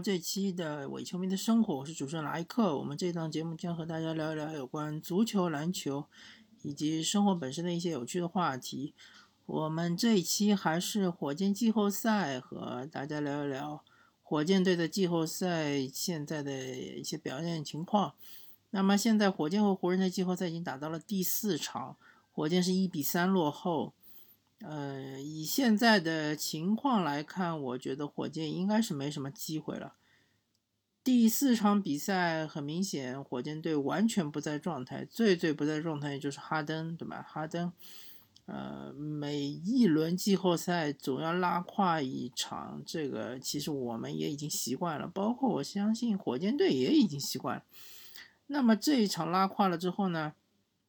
这期的伪球迷的生活，我是主持人莱克。我们这档节目将和大家聊一聊有关足球、篮球以及生活本身的一些有趣的话题。我们这一期还是火箭季后赛，和大家聊一聊火箭队的季后赛现在的一些表现情况。那么现在火箭和湖人的季后赛已经打到了第四场，火箭是一比三落后。呃，以现在的情况来看，我觉得火箭应该是没什么机会了。第四场比赛很明显，火箭队完全不在状态，最最不在状态就是哈登，对吧？哈登，呃，每一轮季后赛总要拉胯一场，这个其实我们也已经习惯了，包括我相信火箭队也已经习惯了。那么这一场拉胯了之后呢？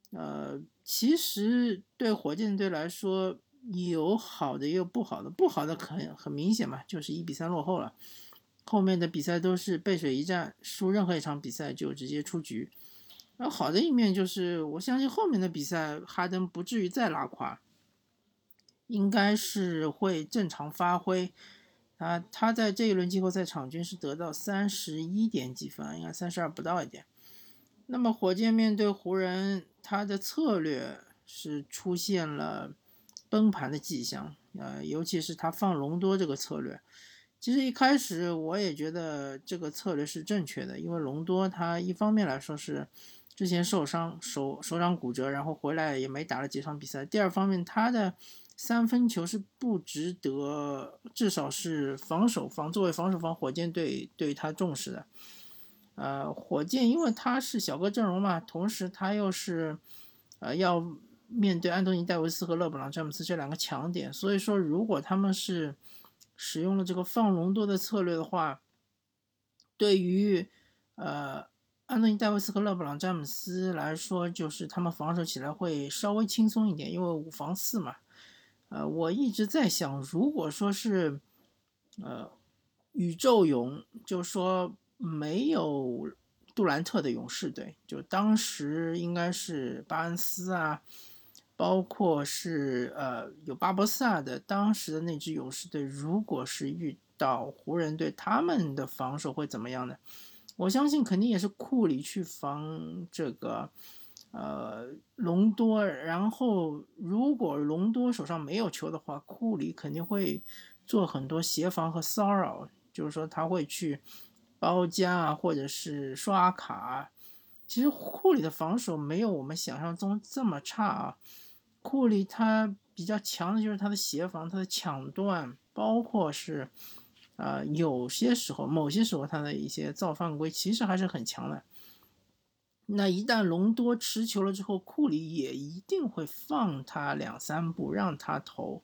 呃，其实对火箭队来说，有好的也有不好的，不好的很很明显嘛，就是一比三落后了。后面的比赛都是背水一战，输任何一场比赛就直接出局。而好的一面就是，我相信后面的比赛哈登不至于再拉胯，应该是会正常发挥。啊，他在这一轮季后赛场均是得到三十一点几分，应该三十二不到一点。那么火箭面对湖人，他的策略是出现了。崩盘的迹象，呃，尤其是他放隆多这个策略，其实一开始我也觉得这个策略是正确的，因为隆多他一方面来说是之前受伤手手掌骨折，然后回来也没打了几场比赛；第二方面他的三分球是不值得，至少是防守方作为防守方火箭队对他重视的。呃，火箭因为他是小个阵容嘛，同时他又是呃要。面对安东尼·戴维斯和勒布朗·詹姆斯这两个强点，所以说如果他们是使用了这个放隆多的策略的话，对于呃安东尼·戴维斯和勒布朗·詹姆斯来说，就是他们防守起来会稍微轻松一点，因为五防四嘛。呃，我一直在想，如果说是呃宇宙勇，就说没有杜兰特的勇士队，就当时应该是巴恩斯啊。包括是呃有巴博萨的当时的那支勇士队，如果是遇到湖人队，他们的防守会怎么样呢？我相信肯定也是库里去防这个呃隆多，然后如果隆多手上没有球的话，库里肯定会做很多协防和骚扰，就是说他会去包夹啊，或者是刷卡。其实库里的防守没有我们想象中这么差啊。库里他比较强的就是他的协防，他的抢断，包括是，呃，有些时候，某些时候他的一些造犯规，其实还是很强的。那一旦隆多持球了之后，库里也一定会放他两三步，让他投。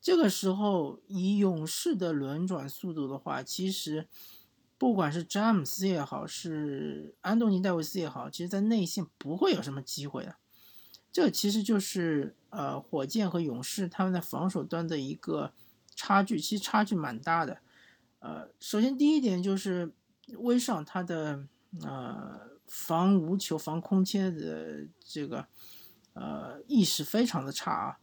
这个时候，以勇士的轮转速度的话，其实不管是詹姆斯也好，是安东尼戴维斯也好，其实在内线不会有什么机会的。这其实就是呃，火箭和勇士他们在防守端的一个差距，其实差距蛮大的。呃，首先第一点就是威少他的呃防无球、防空切的这个呃意识非常的差啊。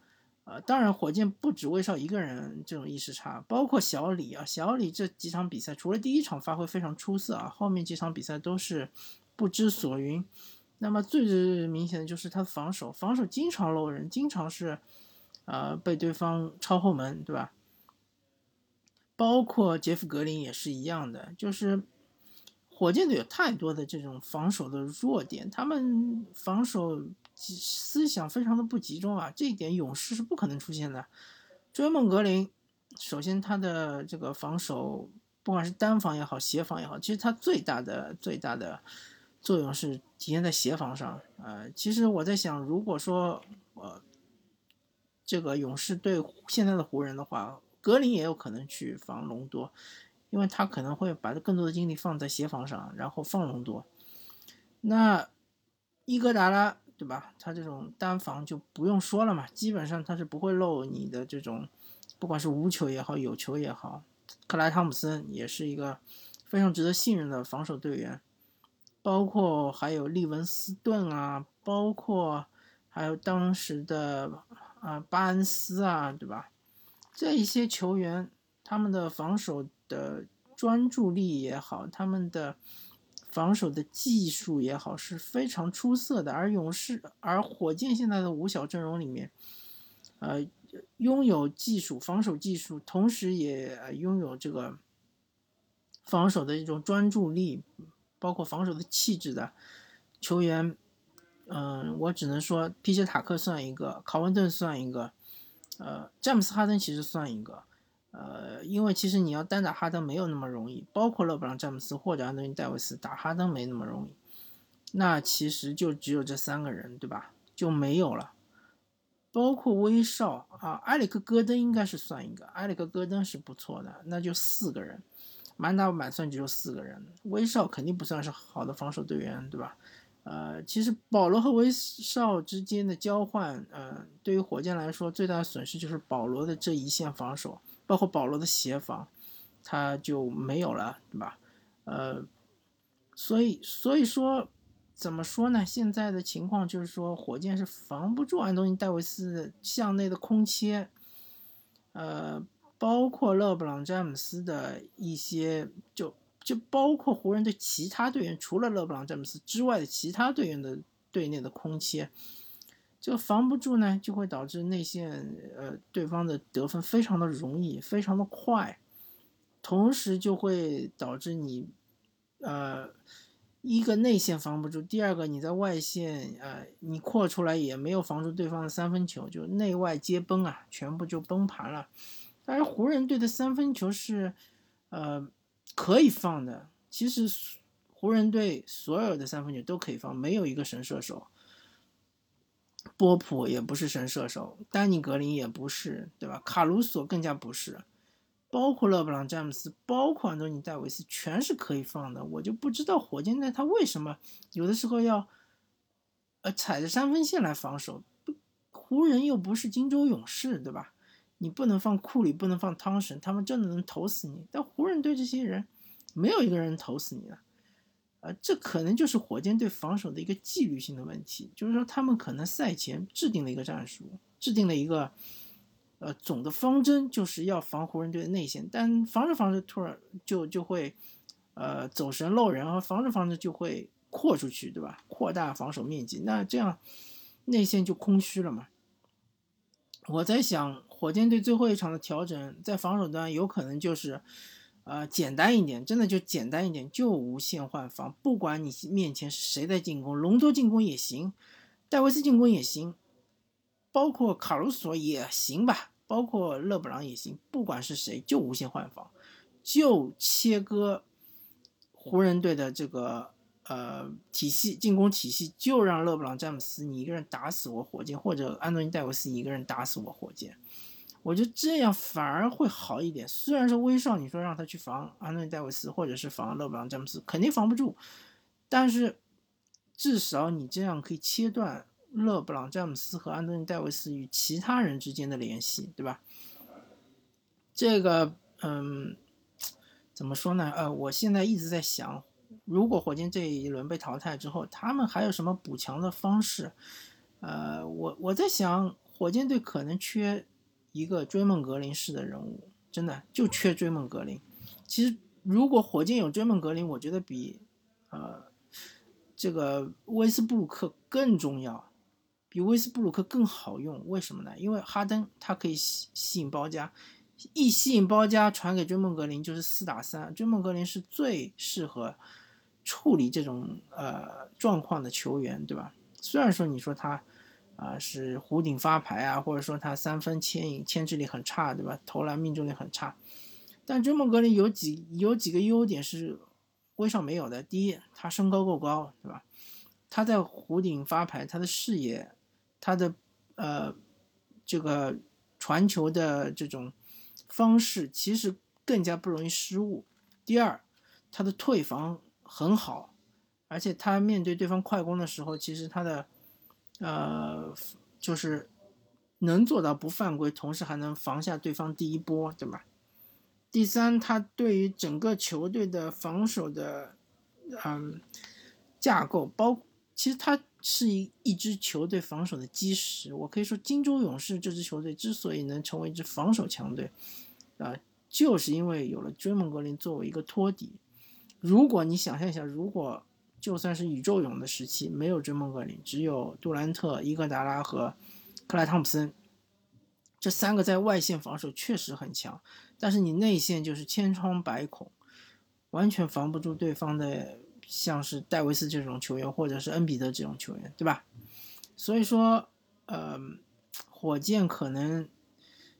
呃，当然火箭不止威少一个人这种意识差，包括小李啊，小李这几场比赛除了第一场发挥非常出色啊，后面几场比赛都是不知所云。那么最明显的就是他的防守，防守经常漏人，经常是，呃，被对方抄后门，对吧？包括杰夫格林也是一样的，就是火箭队有太多的这种防守的弱点，他们防守思想非常的不集中啊，这一点勇士是不可能出现的。追梦格林，首先他的这个防守，不管是单防也好，协防也好，其实他最大的最大的。作用是体现在协防上，呃，其实我在想，如果说呃这个勇士对现在的湖人的话，格林也有可能去防隆多，因为他可能会把更多的精力放在协防上，然后放隆多。那伊戈达拉对吧？他这种单防就不用说了嘛，基本上他是不会漏你的这种，不管是无球也好，有球也好。克莱汤普森也是一个非常值得信任的防守队员。包括还有利文斯顿啊，包括还有当时的啊巴恩斯啊，对吧？这一些球员他们的防守的专注力也好，他们的防守的技术也好是非常出色的。而勇士，而火箭现在的五小阵容里面，呃，拥有技术、防守技术，同时也拥有这个防守的一种专注力，包括防守的气质的球员。嗯，我只能说，皮杰塔克算一个，考文顿算一个，呃，詹姆斯哈登其实算一个，呃，因为其实你要单打哈登没有那么容易，包括勒布朗詹姆斯或者安东尼戴维斯打哈登没那么容易，那其实就只有这三个人，对吧？就没有了，包括威少啊，埃里克戈登应该是算一个，埃里克戈登是不错的，那就四个人，满打满算只有四个人，威少肯定不算是好的防守队员，对吧？呃，其实保罗和威少之间的交换，呃，对于火箭来说最大的损失就是保罗的这一线防守，包括保罗的协防，他就没有了，对吧？呃，所以所以说，怎么说呢？现在的情况就是说，火箭是防不住安东尼戴维斯向内的空切，呃，包括勒布朗詹姆斯的一些就。就包括湖人队其他队员，除了勒布朗詹姆斯之外的其他队员的队内的空切，这个防不住呢，就会导致内线呃对方的得分非常的容易，非常的快，同时就会导致你呃一个内线防不住，第二个你在外线呃你扩出来也没有防住对方的三分球，就内外皆崩啊，全部就崩盘了。当然湖人队的三分球是呃。可以放的，其实湖人队所有的三分球都可以放，没有一个神射手。波普也不是神射手，丹尼格林也不是，对吧？卡鲁索更加不是，包括勒布朗詹姆斯，包括安东尼戴维斯，全是可以放的。我就不知道火箭队他为什么有的时候要，呃，踩着三分线来防守。湖人又不是金州勇士，对吧？你不能放库里，不能放汤神，他们真的能投死你。但湖人队这些人，没有一个人投死你的，呃，这可能就是火箭队防守的一个纪律性的问题，就是说他们可能赛前制定了一个战术，制定了一个，呃，总的方针，就是要防湖人队的内线，但防着防着突然就就会，呃，走神漏人，然后防着防着就会扩出去，对吧？扩大防守面积，那这样内线就空虚了嘛。我在想。火箭队最后一场的调整，在防守端有可能就是，呃，简单一点，真的就简单一点，就无限换防。不管你面前是谁在进攻，隆多进攻也行，戴维斯进攻也行，包括卡鲁索也行吧，包括勒布朗也行，不管是谁，就无限换防，就切割湖人队的这个。呃，体系进攻体系就让勒布朗詹姆斯你一个人打死我火箭，或者安东尼戴维斯一个人打死我火箭，我觉得这样反而会好一点。虽然说威少你说让他去防安东尼戴维斯，或者是防勒布朗詹姆斯，肯定防不住，但是至少你这样可以切断勒布朗詹姆斯和安东尼戴维斯与其他人之间的联系，对吧？这个，嗯，怎么说呢？呃，我现在一直在想。如果火箭这一轮被淘汰之后，他们还有什么补强的方式？呃，我我在想，火箭队可能缺一个追梦格林式的人物，真的就缺追梦格林。其实，如果火箭有追梦格林，我觉得比呃这个威斯布鲁克更重要，比威斯布鲁克更好用。为什么呢？因为哈登他可以吸吸引包夹，一吸引包夹传给追梦格林就是四打三，追梦格林是最适合。处理这种呃状况的球员，对吧？虽然说你说他啊是弧顶发牌啊，或者说他三分牵引牵制力很差，对吧？投篮命中率很差，但追梦格林有几有几个优点是威少没有的。第一，他身高够高，对吧？他在弧顶发牌，他的视野，他的呃这个传球的这种方式，其实更加不容易失误。第二，他的退防。很好，而且他面对对方快攻的时候，其实他的，呃，就是能做到不犯规，同时还能防下对方第一波，对吧？第三，他对于整个球队的防守的，嗯，架构包，其实他是一一支球队防守的基石。我可以说，金州勇士这支球队之所以能成为一支防守强队，啊。就是因为有了追梦格林作为一个托底。如果你想象一下，如果就算是宇宙勇的时期没有追梦格林，只有杜兰特、伊戈达拉和克莱汤普森，这三个在外线防守确实很强，但是你内线就是千疮百孔，完全防不住对方的，像是戴维斯这种球员，或者是恩比德这种球员，对吧？所以说，呃，火箭可能。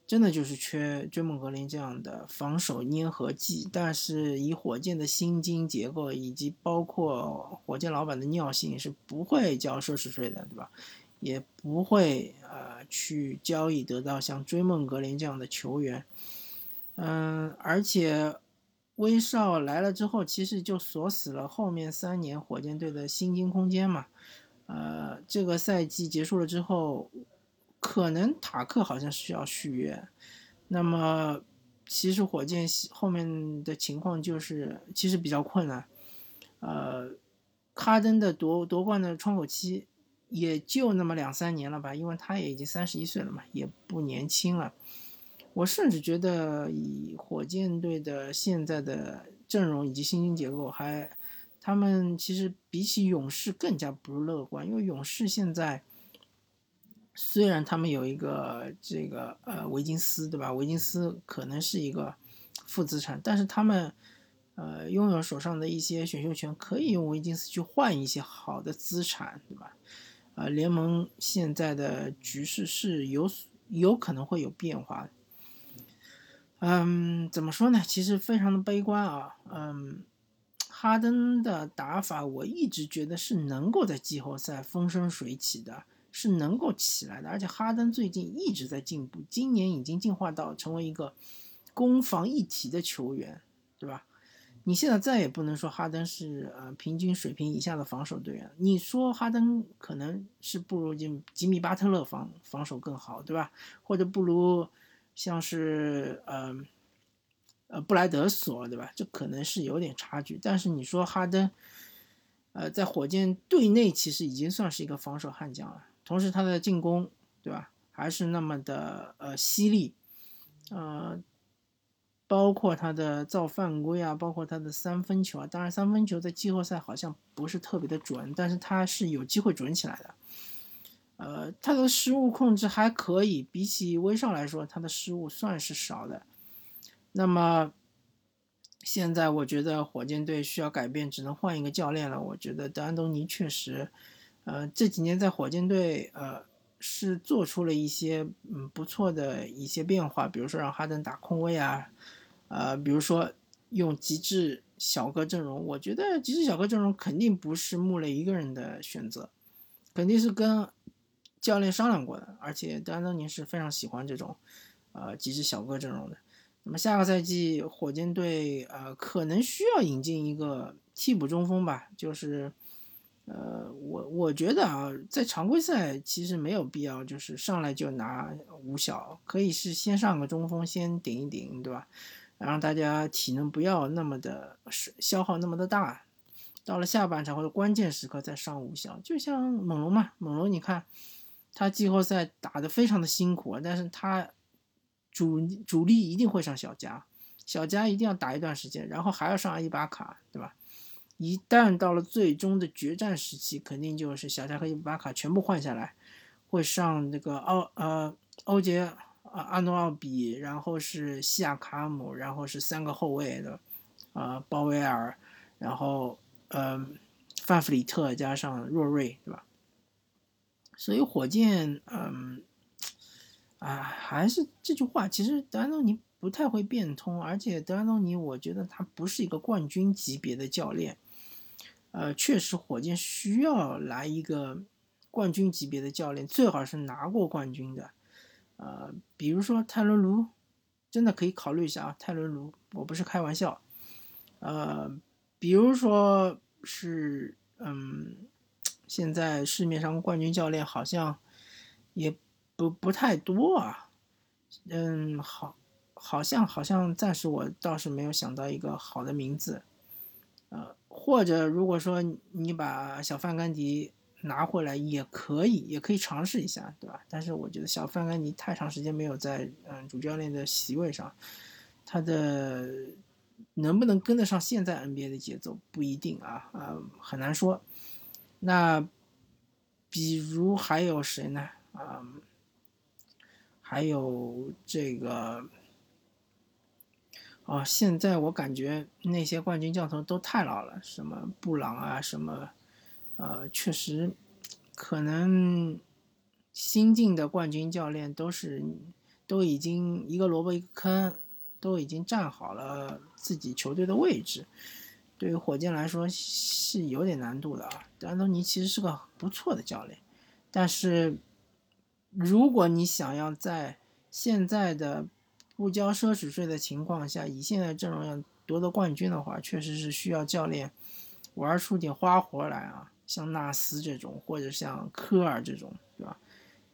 真的就是缺追梦格林这样的防守粘合剂，但是以火箭的薪金结构以及包括火箭老板的尿性是不会交奢侈税的，对吧？也不会呃去交易得到像追梦格林这样的球员。嗯，而且威少来了之后，其实就锁死了后面三年火箭队的薪金空间嘛。呃，这个赛季结束了之后。可能塔克好像需要续约，那么其实火箭后面的情况就是其实比较困难。呃，哈登的夺夺冠的窗口期也就那么两三年了吧，因为他也已经三十一岁了嘛，也不年轻了。我甚至觉得以火箭队的现在的阵容以及薪金结构，还他们其实比起勇士更加不乐观，因为勇士现在。虽然他们有一个这个呃维金斯，对吧？维金斯可能是一个负资产，但是他们呃拥有手上的一些选秀权，可以用维金斯去换一些好的资产，对吧？呃，联盟现在的局势是有有可能会有变化。嗯，怎么说呢？其实非常的悲观啊。嗯，哈登的打法，我一直觉得是能够在季后赛风生水起的。是能够起来的，而且哈登最近一直在进步，今年已经进化到成为一个攻防一体的球员，对吧？你现在再也不能说哈登是呃平均水平以下的防守队员，你说哈登可能是不如吉吉米巴特勒防防守更好，对吧？或者不如像是呃呃布莱德索，对吧？这可能是有点差距，但是你说哈登，呃，在火箭队内其实已经算是一个防守悍将了。同时，他的进攻，对吧，还是那么的呃犀利，呃，包括他的造犯规啊，包括他的三分球啊。当然，三分球在季后赛好像不是特别的准，但是他是有机会准起来的。呃，他的失误控制还可以，比起威少来说，他的失误算是少的。那么，现在我觉得火箭队需要改变，只能换一个教练了。我觉得德安东尼确实。呃，这几年在火箭队，呃，是做出了一些嗯不错的一些变化，比如说让哈登打控卫啊，呃，比如说用极致小个阵容，我觉得极致小个阵容肯定不是穆雷一个人的选择，肯定是跟教练商量过的，而且德安东尼是非常喜欢这种呃极致小个阵容的。那么下个赛季火箭队呃可能需要引进一个替补中锋吧，就是。呃，我我觉得啊，在常规赛其实没有必要，就是上来就拿五小，可以是先上个中锋，先顶一顶，对吧？让大家体能不要那么的消耗那么的大，到了下半场或者关键时刻再上五小，就像猛龙嘛，猛龙你看他季后赛打得非常的辛苦，但是他主主力一定会上小加，小加一定要打一段时间，然后还要上阿伊巴卡，对吧？一旦到了最终的决战时期，肯定就是小加和伊巴卡全部换下来，会上那个奥呃欧杰啊阿诺奥比，然后是西亚卡姆，然后是三个后卫的啊鲍威尔，然后呃范弗里特加上若瑞，对吧？所以火箭嗯啊还是这句话，其实德安东尼不太会变通，而且德安东尼我觉得他不是一个冠军级别的教练。呃，确实，火箭需要来一个冠军级别的教练，最好是拿过冠军的。呃，比如说泰伦卢，真的可以考虑一下啊。泰伦卢，我不是开玩笑。呃，比如说是，嗯，现在市面上冠军教练好像也不不太多啊。嗯，好，好像好像暂时我倒是没有想到一个好的名字。呃。或者如果说你把小范甘迪拿回来也可以，也可以尝试一下，对吧？但是我觉得小范甘迪太长时间没有在嗯主教练的席位上，他的能不能跟得上现在 NBA 的节奏不一定啊啊，很难说。那比如还有谁呢？啊，还有这个。哦，现在我感觉那些冠军教头都太老了，什么布朗啊，什么，呃，确实，可能新进的冠军教练都是都已经一个萝卜一个坑，都已经站好了自己球队的位置。对于火箭来说是有点难度的啊。安东尼其实是个不错的教练，但是如果你想要在现在的不交奢侈税的情况下，以现在阵容要夺得冠军的话，确实是需要教练玩出点花活来啊，像纳斯这种，或者像科尔这种，对吧？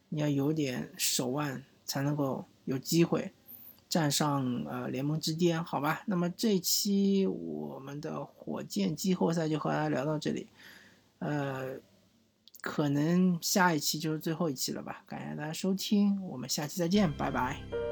你要有点手腕才能够有机会站上呃联盟之巅，好吧？那么这期我们的火箭季后赛就和大家聊到这里，呃，可能下一期就是最后一期了吧？感谢大家收听，我们下期再见，拜拜。